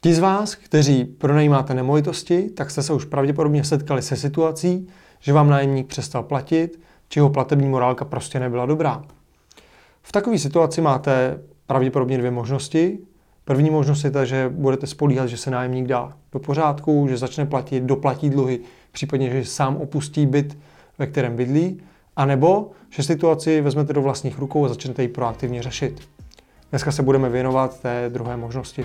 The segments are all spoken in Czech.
Ti z vás, kteří pronajímáte nemovitosti, tak jste se už pravděpodobně setkali se situací, že vám nájemník přestal platit, či jeho platební morálka prostě nebyla dobrá. V takové situaci máte pravděpodobně dvě možnosti. První možnost je ta, že budete spolíhat, že se nájemník dá do pořádku, že začne platit, doplatí dluhy, případně, že sám opustí byt, ve kterém bydlí, anebo že situaci vezmete do vlastních rukou a začnete ji proaktivně řešit. Dneska se budeme věnovat té druhé možnosti.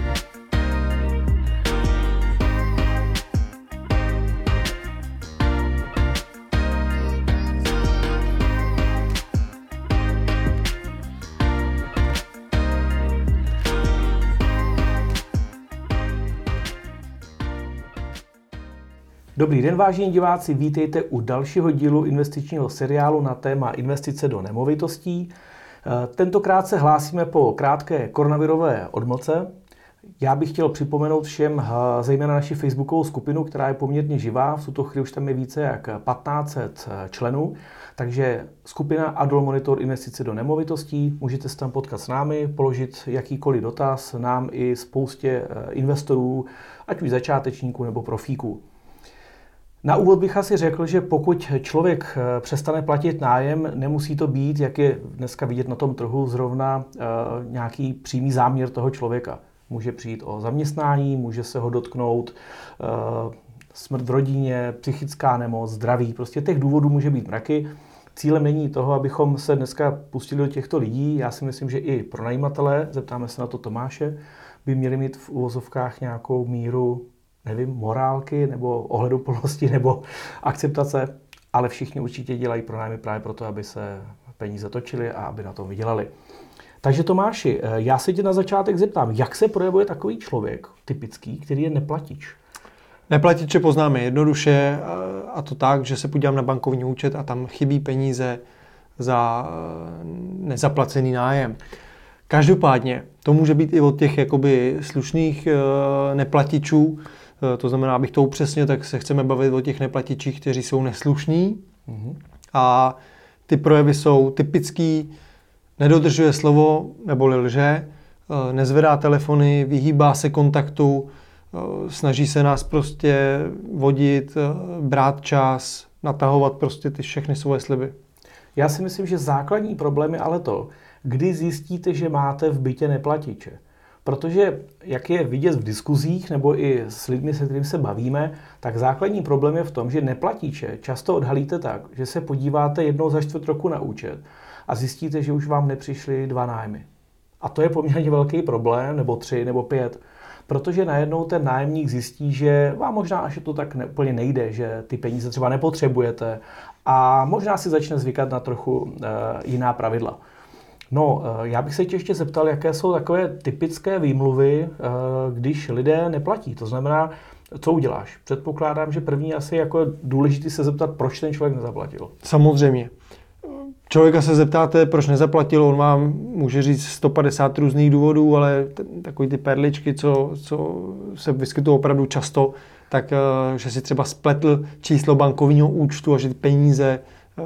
Dobrý den, vážení diváci, vítejte u dalšího dílu investičního seriálu na téma investice do nemovitostí. Eh, tentokrát se hlásíme po krátké koronavirové odmlce. Já bych chtěl připomenout všem eh, zejména naši facebookovou skupinu, která je poměrně živá. V tuto chvíli už tam je více jak 1500 eh, členů. Takže skupina Adol Monitor investice do nemovitostí. Můžete se tam potkat s námi, položit jakýkoliv dotaz nám i spoustě investorů, ať už začátečníků nebo profíků. Na úvod bych asi řekl, že pokud člověk eh, přestane platit nájem, nemusí to být, jak je dneska vidět na tom trhu, zrovna eh, nějaký přímý záměr toho člověka. Může přijít o zaměstnání, může se ho dotknout eh, smrt v rodině, psychická nemoc, zdraví. Prostě těch důvodů může být mraky. Cílem není toho, abychom se dneska pustili do těchto lidí. Já si myslím, že i pronajímatelé, zeptáme se na to Tomáše, by měli mít v uvozovkách nějakou míru nevím, morálky nebo ohleduplnosti nebo akceptace, ale všichni určitě dělají pronájmy právě proto, aby se peníze točily a aby na tom vydělali. Takže Tomáši, eh, já se tě na začátek zeptám, jak se projevuje takový člověk typický, který je neplatič? Neplatiče poznáme jednoduše eh, a to tak, že se podívám na bankovní účet a tam chybí peníze za eh, nezaplacený nájem. Každopádně to může být i od těch jakoby slušných neplatičů, to znamená, abych to upřesnil, tak se chceme bavit o těch neplatičích, kteří jsou neslušní. Mm-hmm. A ty projevy jsou typický, nedodržuje slovo nebo lže, eh, nezvedá telefony, vyhýbá se kontaktu, eh, snaží se nás prostě vodit, brát čas, natahovat prostě ty všechny svoje sliby. Já si myslím, že základní problém je ale to, kdy zjistíte, že máte v bytě neplatiče. Protože, jak je vidět v diskuzích nebo i s lidmi, se kterými se bavíme, tak základní problém je v tom, že neplatíče často odhalíte tak, že se podíváte jednou za čtvrt roku na účet a zjistíte, že už vám nepřišly dva nájmy. A to je poměrně velký problém, nebo tři, nebo pět, protože najednou ten nájemník zjistí, že vám možná až to tak ne, úplně nejde, že ty peníze třeba nepotřebujete a možná si začne zvykat na trochu e, jiná pravidla. No, eh, já bych se tě ještě zeptal, jaké jsou takové typické výmluvy, eh, když lidé neplatí. To znamená, co uděláš? Předpokládám, že první asi jako je důležitý se zeptat, proč ten člověk nezaplatil. Samozřejmě. Člověka se zeptáte, proč nezaplatil, on vám může říct 150 různých důvodů, ale takový ty perličky, co, co se vyskytují opravdu často, tak eh, že si třeba spletl číslo bankovního účtu a že ty peníze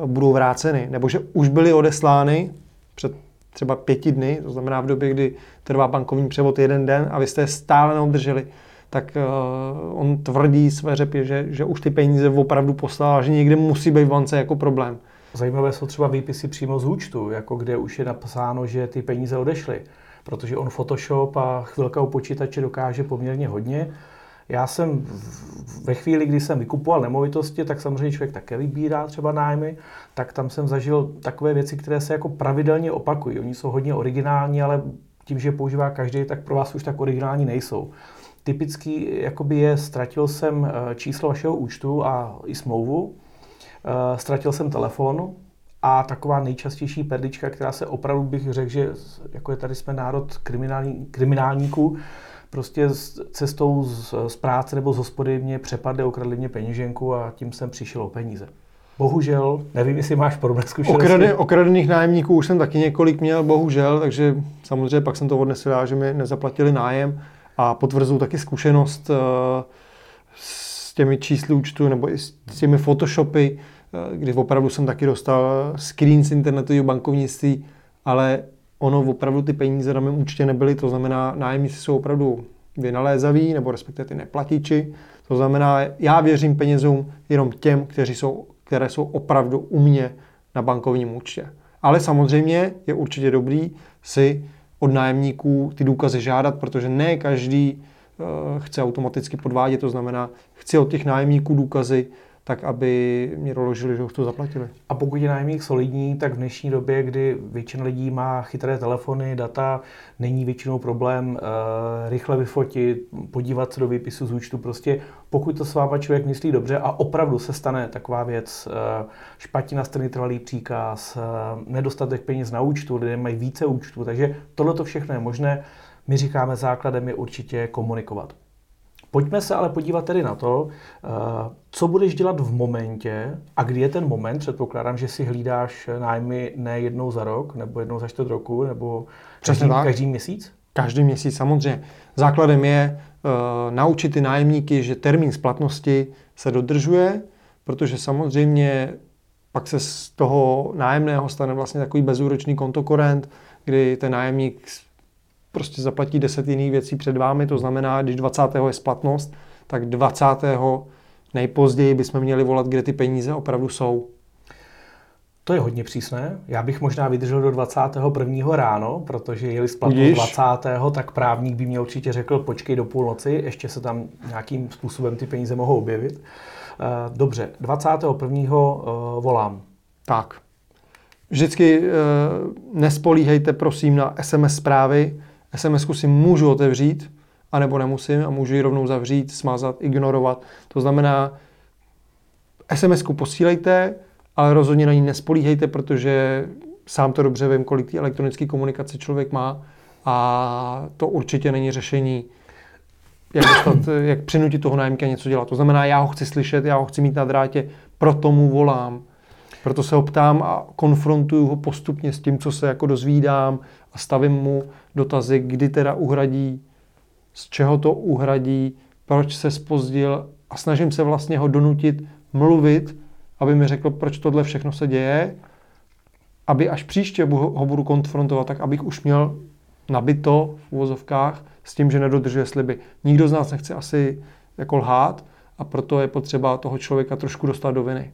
budou vráceny, nebo že už byly odeslány před třeba pěti dny, to znamená v době, kdy trvá bankovní převod jeden den a vy jste je stále neobdrželi, tak uh, on tvrdí své řepě, že, že už ty peníze opravdu poslal a že někde musí být v bance jako problém. Zajímavé jsou třeba výpisy přímo z účtu, jako kde už je napsáno, že ty peníze odešly, protože on Photoshop a chvilka u počítače dokáže poměrně hodně já jsem ve chvíli, kdy jsem vykupoval nemovitosti, tak samozřejmě člověk také vybírá třeba nájmy, tak tam jsem zažil takové věci, které se jako pravidelně opakují. Oni jsou hodně originální, ale tím, že je používá každý, tak pro vás už tak originální nejsou. Typický jakoby je, ztratil jsem eh, číslo vašeho účtu a i smlouvu, eh, ztratil jsem telefon a taková nejčastější perlička, která se opravdu bych řekl, že jako je tady jsme národ kriminální, kriminálníků, prostě s cestou z, z práce nebo z hospody mě přepadli, okradli mě peněženku a tím jsem přišel o peníze. Bohužel, nevím, jestli máš podobné zkušenosti. Okrade, okradených nájemníků už jsem taky několik měl, bohužel, takže samozřejmě pak jsem to odnesl že mi nezaplatili nájem a potvrzuju taky zkušenost uh, s těmi čísly účtu nebo i s těmi photoshopy, uh, kdy opravdu jsem taky dostal screen z internetového bankovnictví, ale ono opravdu ty peníze na mém účtě nebyly, to znamená, nájemníci jsou opravdu vynalézaví, nebo respektive ty neplatiči. To znamená, já věřím penězům jenom těm, kteří jsou, které jsou opravdu u mě na bankovním účtě. Ale samozřejmě je určitě dobrý si od nájemníků ty důkazy žádat, protože ne každý eh, chce automaticky podvádět, to znamená, chci od těch nájemníků důkazy, tak aby mě doložili, že už to zaplatili. A pokud je nájemník solidní, tak v dnešní době, kdy většina lidí má chytré telefony, data, není většinou problém uh, rychle vyfotit, podívat se do výpisu z účtu. Prostě pokud to s váma člověk myslí dobře a opravdu se stane taková věc, uh, špatně nastavený trvalý příkaz, uh, nedostatek peněz na účtu, lidé mají více účtů, takže tohle to všechno je možné. My říkáme, základem je určitě komunikovat. Pojďme se ale podívat tedy na to, eh, co budeš dělat v momentě a kdy je ten moment. Předpokládám, že si hlídáš nájmy ne jednou za rok, nebo jednou za čtvrt roku, nebo každý, každý měsíc? Každý měsíc, samozřejmě. Základem je uh, naučit ty nájemníky, že termín splatnosti se dodržuje, protože samozřejmě pak se z toho nájemného stane vlastně takový bezúročný kontokorent, kdy ten nájemník prostě zaplatí 10 jiných věcí před vámi, to znamená, když 20. je splatnost, tak 20. nejpozději bychom měli volat, kde ty peníze opravdu jsou. To je hodně přísné. Já bych možná vydržel do 21. ráno, protože jeli splatnost 20. tak právník by mě určitě řekl, počkej do půlnoci, ještě se tam nějakým způsobem ty peníze mohou objevit. Eh, dobře, 21. Eh, volám. Tak. Vždycky eh, nespolíhejte prosím na SMS zprávy, SMS si můžu otevřít, anebo nemusím a můžu ji rovnou zavřít, smazat, ignorovat. To znamená, SMS posílejte, ale rozhodně na ní nespolíhejte, protože sám to dobře vím, kolik elektronické komunikace člověk má a to určitě není řešení, jak, dostat, jak přinutit toho nájemníka něco dělat. To znamená, já ho chci slyšet, já ho chci mít na drátě, proto mu volám. Proto se ho ptám a konfrontuju ho postupně s tím, co se jako dozvídám a stavím mu dotazy, kdy teda uhradí, z čeho to uhradí, proč se spozdil a snažím se vlastně ho donutit mluvit, aby mi řekl, proč tohle všechno se děje, aby až příště ho budu konfrontovat, tak abych už měl nabito v uvozovkách s tím, že nedodržuje sliby. Nikdo z nás nechce asi jako lhát a proto je potřeba toho člověka trošku dostat do viny.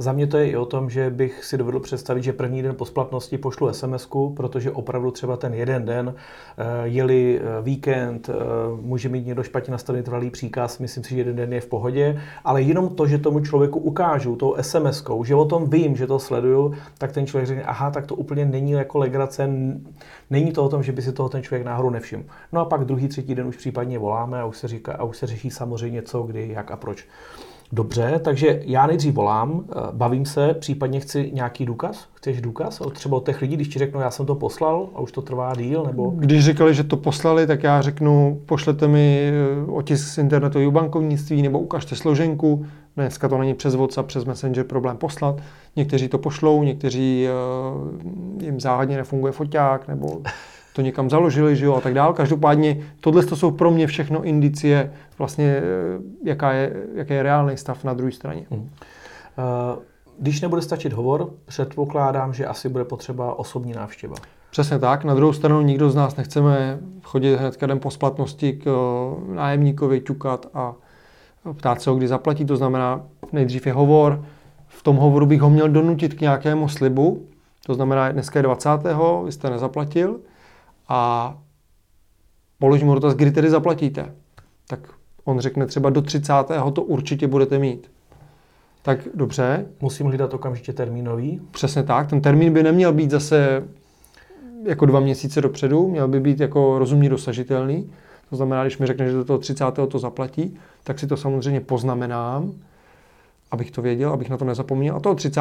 Za mě to je i o tom, že bych si dovedl představit, že první den po splatnosti pošlu sms protože opravdu třeba ten jeden den eh, jeli eh, víkend, eh, může mít někdo špatně nastavený trvalý příkaz, myslím si, že jeden den je v pohodě, ale jenom to, že tomu člověku ukážu tou sms že o tom vím, že to sleduju, tak ten člověk řekne, aha, tak to úplně není jako legrace, není to o tom, že by si toho ten člověk náhodou nevšiml. No a pak druhý, třetí den už případně voláme a už se, říká, a už se řeší samozřejmě co, kdy, jak a proč. Dobře, takže já nejdřív volám, eh, bavím se, případně chci nějaký důkaz. Chceš důkaz? Od třeba od těch lidí, když ti řeknu, já jsem to poslal a už to trvá díl? Nebo... Když říkali, že to poslali, tak já řeknu, pošlete mi eh, otisk z internetového bankovnictví nebo ukažte složenku. Dneska to není přes WhatsApp, přes Messenger problém poslat. Někteří to pošlou, někteří uh, jim záhadně nefunguje foťák nebo to někam založili, že jo, a tak dál. Každopádně tohle to jsou pro mě všechno indicie vlastně, eh, jaká je, jaký je reálný stav na druhé straně. Hmm. Když nebude stačit hovor, předpokládám, že asi bude potřeba osobní návštěva. Přesně tak. Na druhou stranu nikdo z nás nechceme chodit hned den po splatnosti k eh, nájemníkovi ťukat a ptát se ho, kdy zaplatí. To znamená, nejdřív je hovor. V tom hovoru bych ho měl donutit k nějakému slibu. To znamená, dneska je 20. vy jste nezaplatil a položím mu dotaz, kdy tedy zaplatíte. Tak on řekne třeba do 30. to určitě budete mít. Tak dobře. Musím hledat okamžitě termínový. Přesně tak. Ten termín by neměl být zase jako dva měsíce dopředu, měl by být jako rozumně dosažitelný. To znamená, když mi řekne, že do toho 30. to zaplatí, tak si to samozřejmě poznamenám, abych to věděl, abych na to nezapomněl. A toho 30.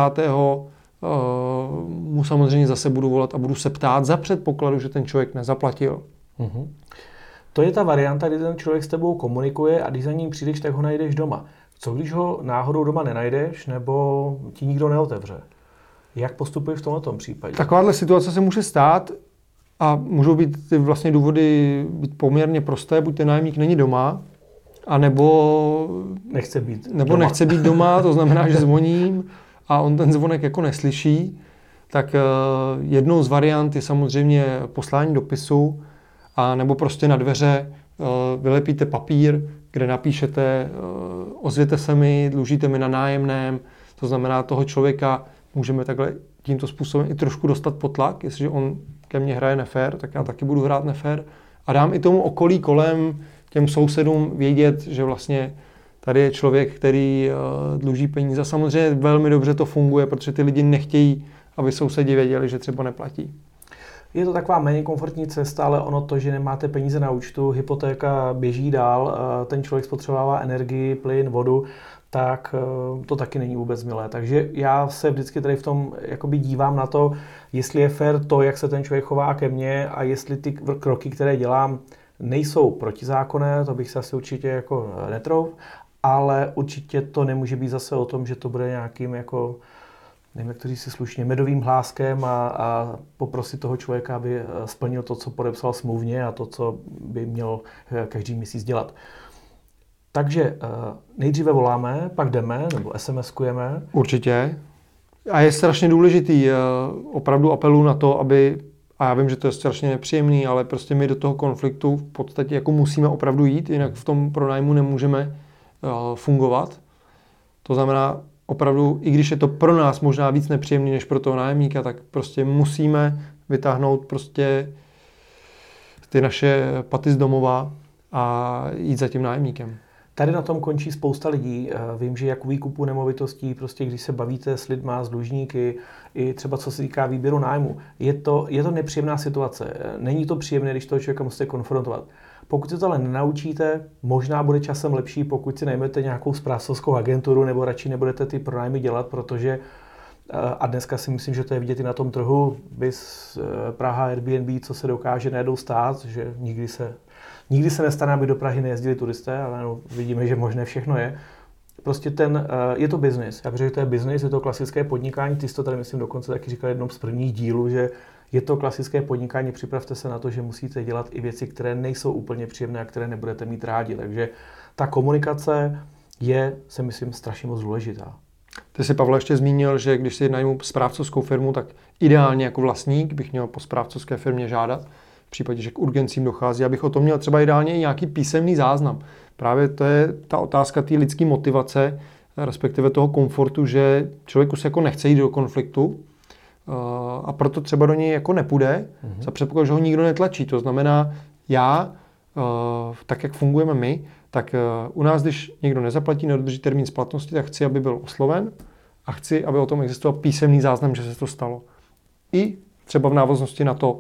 Mu samozřejmě zase budu volat a budu se ptát za předpokladu, že ten člověk nezaplatil. Uh-huh. To je ta varianta, kdy ten člověk s tebou komunikuje a když za ním přijdeš, tak ho najdeš doma. Co když ho náhodou doma nenajdeš nebo ti nikdo neotevře? Jak postupuješ v tomto případě? Takováhle situace se může stát a můžou být ty vlastně důvody být poměrně prosté, buď ten nájemník není doma, a nebo nechce být nebo doma. nechce být doma, to znamená, že zvoním, a on ten zvonek jako neslyší, tak eh, jednou z variant je samozřejmě poslání dopisu a nebo prostě na dveře vylepíte papír, kde napíšete, ozvěte se mi, dlužíte mi na nájemném, to znamená, toho člověka můžeme takhle tímto způsobem i trošku dostat pod tlak, jestliže on ke mně hraje nefér, tak já taky budu hrát nefér. A dám i tomu okolí kolem, těm sousedům vědět, že vlastně tady je člověk, který uh, dluží peníze. Samozřejmě velmi dobře to funguje, protože ty lidi nechtějí, aby sousedi věděli, že třeba neplatí. Je to taková méně komfortní cesta, ale ono to, že nemáte peníze na účtu, hypotéka běží dál, eh, ten člověk spotřebává energii, plyn, vodu, tak eh, to taky není vůbec milé. Takže já se vždycky tady v tom jakoby dívám na to, jestli je fér to, jak se ten člověk chová ke mně a jestli ty kroky, které dělám, nejsou protizákonné, to bych se asi určitě jako netrouf, ale určitě to nemůže být zase o tom, že to bude nějakým jako nevím, jak to říct si slušně, medovým hláskem a, a poprosit toho člověka, aby eh, splnil to, co podepsal smluvně a to, co by měl eh, každý měsíc dělat. Takže eh, nejdříve voláme, pak jdeme, nebo SMS-kujeme. Určitě. A je strašně důležitý, opravdu apelu na to, aby, a já vím, že to je strašně nepříjemný, ale prostě my do toho konfliktu v podstatě jako musíme opravdu jít, jinak v tom pronájmu nemůžeme fungovat. To znamená, opravdu, i když je to pro nás možná víc nepříjemný než pro toho nájemníka, tak prostě musíme vytáhnout prostě ty naše paty z domova a jít za tím nájemníkem. Tady na tom končí spousta lidí. Eh, vím, že jak u výkupu nemovitostí, prostě když se bavíte s lidma, s dlužníky, i třeba co se týká výběru nájmu, je to, je to nepříjemná situace. Není to příjemné, když toho člověka musíte konfrontovat. Pokud se to ale nenaučíte, možná bude časem lepší, pokud si najmete nějakou správcovskou agenturu nebo radši nebudete ty pronájmy dělat, protože eh, a dneska si myslím, že to je vidět i na tom trhu, bys eh, Praha, Airbnb, co se dokáže najednou stát, že nikdy se, nikdy se nestane, aby do Prahy nejezdili turisté, ale no, vidíme, že možné všechno je. Prostě ten, eh, je to biznis. Já bych řekl, že to je biznis, je to klasické podnikání. Ty jsi to tady, myslím, dokonce taky říkal jednom z prvních dílů, že je to klasické podnikání, připravte se na to, že musíte dělat i věci, které nejsou úplně příjemné a které nebudete mít rádi. Takže ta komunikace je, se myslím, strašně moc důležitá. Ty si, Pavel, ještě zmínil, že když si najmu správcovskou firmu, tak ideálně jako vlastník bych měl po správcovské firmě žádat, v případě, že k urgencím dochází, abych o tom měl třeba ideálně i nějaký písemný záznam. Právě to je ta otázka té lidské motivace, respektive toho komfortu, že člověku se jako nechce jít do konfliktu, a proto třeba do něj jako nepůjde, mm-hmm. za předpokladu, že ho nikdo netlačí. To znamená, já, eh, tak jak fungujeme my, tak eh, u nás, když někdo nezaplatí, nedodrží termín splatnosti, tak chci, aby byl osloven a chci, aby o tom existoval písemný záznam, že se to stalo. I třeba v návaznosti na to,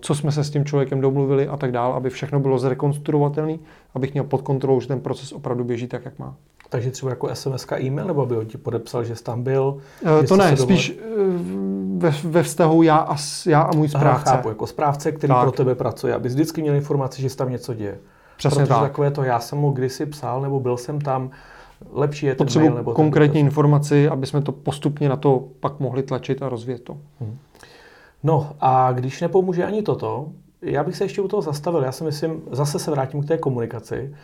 co jsme se s tím člověkem domluvili a tak dále, aby všechno bylo zrekonstruovatelné, abych měl pod kontrolou, že ten proces opravdu běží tak, jak má. Takže třeba jako SMS e-mail, nebo by on ti podepsal, že jsi tam byl? Uh, to ne, spíš ve, ve vztahu já a, já a můj správce. Aha, chápu, jako správce, který tak. pro tebe pracuje, aby vždycky měl informaci, že se tam něco děje. Přesně Protože tak. takové to, já jsem mu kdysi psal, nebo byl jsem tam, lepší je ten Potřebuji mail, nebo konkrétní ten informaci, aby jsme to postupně na to pak mohli tlačit a rozvíjet to. Hmm. No a když nepomůže ani toto, já bych se ještě u toho zastavil. Já si myslím, zase se vrátím k té komunikaci.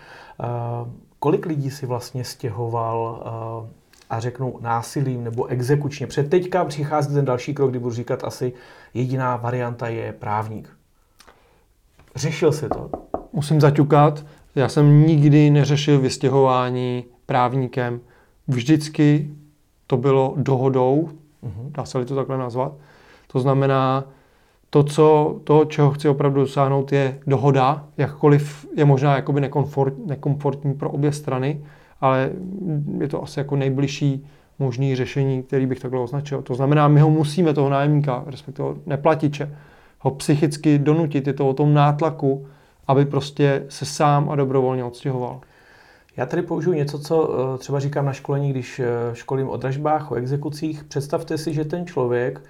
Uh, kolik lidí si vlastně stěhoval uh, a řeknu násilím nebo exekučně. Před teďka přichází ten další krok, kdy budu říkat asi jediná varianta je právník. Řešil si to? Musím zaťukat. Já jsem nikdy neřešil vystěhování právníkem. Vždycky to bylo dohodou, uh-huh. dá se to takhle nazvat. To znamená, to, co, to, čeho chci opravdu dosáhnout, je dohoda, jakkoliv je možná jakoby nekomfort, nekomfortní pro obě strany, ale je to asi jako nejbližší možný řešení, který bych takhle označil. To znamená, my ho musíme, toho nájemníka, respektive neplatiče, ho psychicky donutit, je to o tom nátlaku, aby prostě se sám a dobrovolně odstěhoval. Já tady použiju něco, co eh, třeba říkám na školení, když eh, školím o dražbách, o exekucích. Představte si, že ten člověk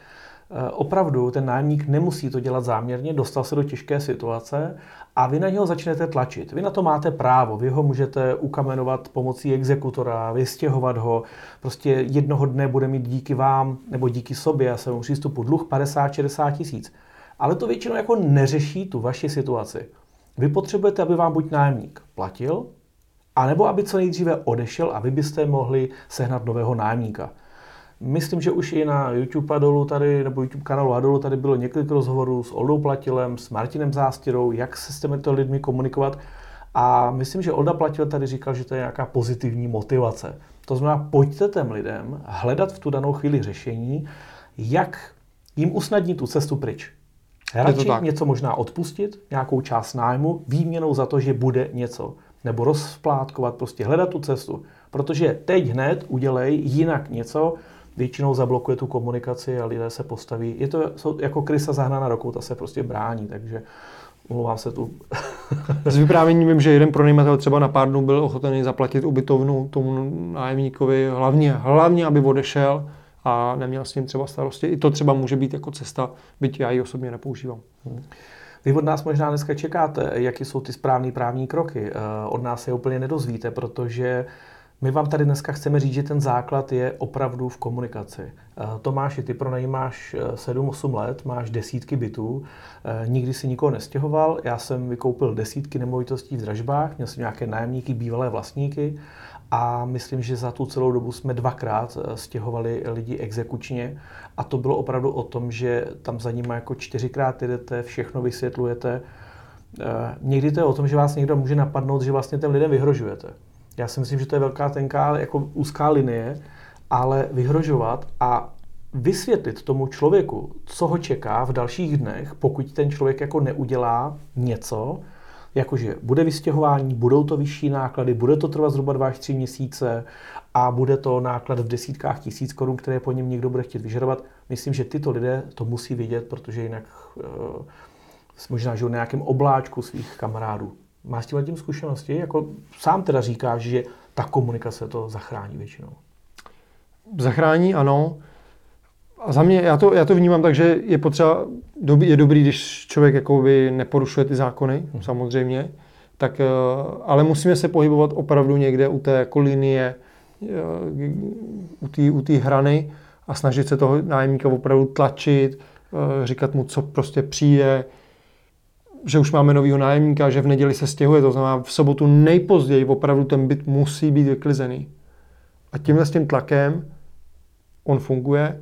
opravdu ten nájemník nemusí to dělat záměrně, dostal se do těžké situace a vy na něho začnete tlačit. Vy na to máte právo, vy ho můžete ukamenovat pomocí exekutora, vystěhovat ho. Prostě jednoho dne bude mít díky vám nebo díky sobě a svému přístupu dluh 50-60 tisíc. Ale to většinou jako neřeší tu vaši situaci. Vy potřebujete, aby vám buď nájemník platil, anebo aby co nejdříve odešel a vy byste mohli sehnat nového nájemníka. Myslím, že už i na YouTube Adolu tady, nebo YouTube kanálu Adolu tady bylo několik rozhovorů s Oldou Platilem, s Martinem Zástěrou, jak se s těmito lidmi komunikovat. A myslím, že Olda Platil tady říkal, že to je nějaká pozitivní motivace. To znamená, pojďte těm lidem hledat v tu danou chvíli řešení, jak jim usnadnit tu cestu pryč. Radši něco možná odpustit, nějakou část nájmu, výměnou za to, že bude něco. Nebo rozplátkovat, prostě hledat tu cestu. Protože teď hned udělej jinak něco, většinou zablokuje tu komunikaci a lidé se postaví. Je to jako krysa zahnaná rokou, ta se prostě brání, takže Omlouvám se tu. Z vyprávění vím, že jeden pronajímatel třeba na pár dnů byl ochotený zaplatit ubytovnu tomu nájemníkovi, hlavně, hlavně aby odešel a neměl s ním třeba starosti. I to třeba může být jako cesta, byť já ji osobně nepoužívám. Vy od nás možná dneska čekáte, jaké jsou ty správné právní kroky. Eh, od nás se úplně nedozvíte, protože my vám tady dneska chceme říct, že ten základ je opravdu v komunikaci. Eh, Tomáši, ty pronajímáš 7-8 eh, let, máš desítky bytů, eh, nikdy si nikoho nestěhoval, já jsem vykoupil desítky nemovitostí v dražbách, měl jsem nějaké nájemníky, bývalé vlastníky a myslím, že za tu celou dobu jsme dvakrát stěhovali lidi exekučně a to bylo opravdu o tom, že tam za nimi jako čtyřikrát jdete, všechno vysvětlujete. Někdy to je o tom, že vás někdo může napadnout, že vlastně těm lidem vyhrožujete. Já si myslím, že to je velká tenká, jako úzká linie, ale vyhrožovat a vysvětlit tomu člověku, co ho čeká v dalších dnech, pokud ten člověk jako neudělá něco, jakože bude vystěhování, budou to vyšší náklady, bude to trvat zhruba 2 až 3 měsíce a bude to náklad v desítkách tisíc korun, které po něm někdo bude chtít vyžadovat. Myslím, že tyto lidé to musí vidět, protože jinak uh, možná žijou na nějakém obláčku svých kamarádů. Máš s tím zkušenosti? Jako sám teda říkáš, že ta komunikace to zachrání většinou. Zachrání, ano. A za mě, já to, já to vnímám tak, že je potřeba, je dobrý, když člověk jakoby neporušuje ty zákony, hmm. samozřejmě, tak, eh, ale musíme se pohybovat opravdu někde u té jako linie, eh, u té u hrany a snažit se toho nájemníka opravdu tlačit, eh, říkat mu, co prostě přijde, že už máme novýho nájemníka, že v neděli se stěhuje, to znamená v sobotu nejpozději opravdu ten byt musí být vyklizený. A tímhle s tím tlakem on funguje,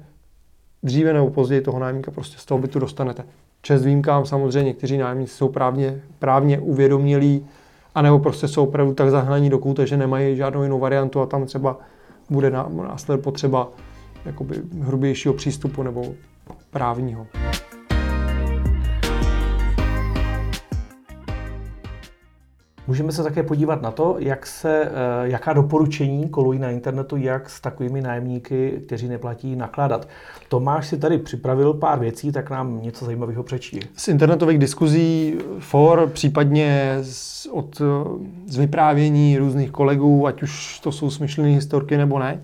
dříve nebo později toho nájemníka prostě z toho bytu dostanete. Čest výjimkám samozřejmě, někteří nájemníci jsou právně, právně uvědomělí, anebo prostě jsou opravdu tak zahnaní do kůte, že nemají žádnou jinou variantu a tam třeba bude následovat potřeba jakoby hrubějšího přístupu nebo právního. Můžeme se také podívat na to, jak se, eh, jaká doporučení kolují na internetu, jak s takovými nájemníky, kteří neplatí, nakládat. Tomáš si tady připravil pár věcí, tak nám něco zajímavého přečti. Z internetových diskuzí, for, případně z, od, z vyprávění různých kolegů, ať už to jsou smyšlené historky nebo ne,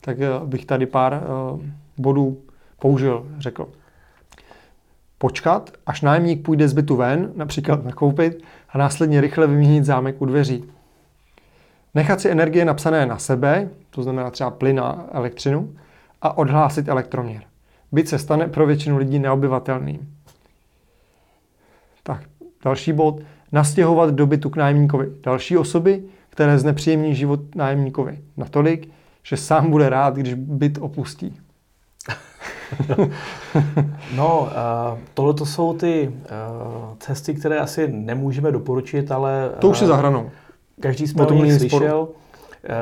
tak eh, bych tady pár bodů použil, řekl. Počkat, až nájemník půjde z bytu ven, například nakoupit, a následně rychle vyměnit zámek u dveří. Nechat si energie napsané na sebe, to znamená třeba plyn a elektřinu, a odhlásit elektroměr. Byt se stane pro většinu lidí neobyvatelným. Tak, další bod. Nastěhovat do bytu k nájemníkovi další osoby, které znepříjemní život nájemníkovi natolik, že sám bude rád, když byt opustí. no, uh, tohle to jsou ty uh, cesty, které asi nemůžeme doporučit, ale... To už je zahranou. Uh, každý jsme o nich slyšel.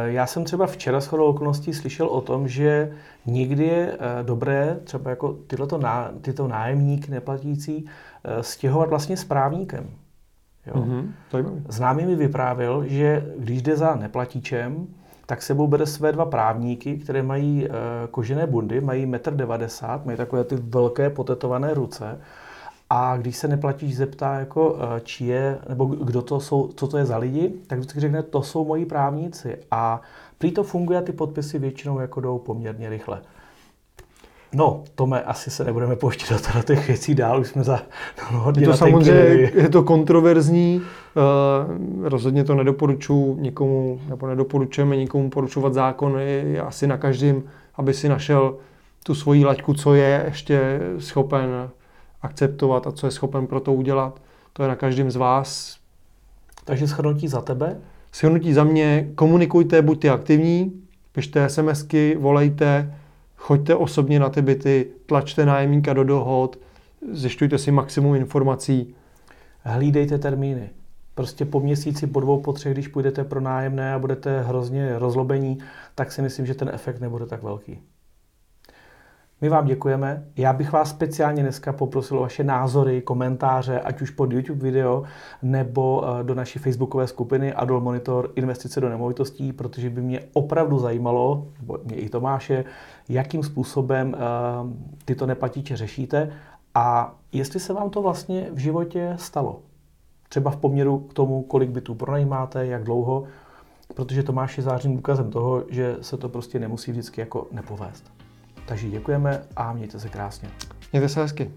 Já jsem třeba včera s chodou okolností slyšel o tom, že někdy je dobré třeba jako tyto, ná, tyto nájemníky neplatící stěhovat vlastně s právníkem. Jo? Mm-hmm, Známý mi vyprávěl, že když jde za neplatíčem, tak sebou bere své dva právníky, které mají uh, kožené bundy, mají 1,90 m, mají takové ty velké potetované ruce. A když se neplatíš zeptá, jako, uh, či je, nebo kdo to jsou, co to je za lidi, tak vždycky řekne, to jsou moji právníci. A prý to funguje a ty podpisy většinou jako jdou poměrně rychle. No, Tome, asi se nebudeme pouštět do těch věcí dál, už jsme za hodně Je to samozřejmě, je to kontroverzní, uh, rozhodně to nedoporučuji nikomu, nebo nedoporučujeme nikomu poručovat zákon, je, je asi na každém, aby si našel tu svoji laťku, co je ještě schopen akceptovat a co je schopen pro to udělat. To je na každém z vás. Takže shrnutí za tebe? Shrnutí za mě, komunikujte, buďte aktivní, pište SMSky, volejte, choďte osobně na ty byty, tlačte nájemníka do dohod, zjišťujte si maximum informací. Hlídejte termíny. Prostě po měsíci, po dvou, po třech, když půjdete pro nájemné a budete hrozně rozlobení, tak si myslím, že ten efekt nebude tak velký. My vám děkujeme. Já bych vás speciálně dneska poprosil o vaše názory, komentáře, ať už pod YouTube video nebo eh, do naší facebookové skupiny Adol Monitor Investice do nemovitostí, protože by mě opravdu zajímalo, nebo mě i Tomáše, jakým způsobem uh, tyto neplatíče řešíte a jestli se vám to vlastně v životě stalo. Třeba v poměru k tomu, kolik bytů pronajímáte, jak dlouho, protože Tomáš je zářným důkazem toho, že se to prostě nemusí vždycky jako nepovést. Takže děkujeme a mějte se krásně. Mějte se hezky.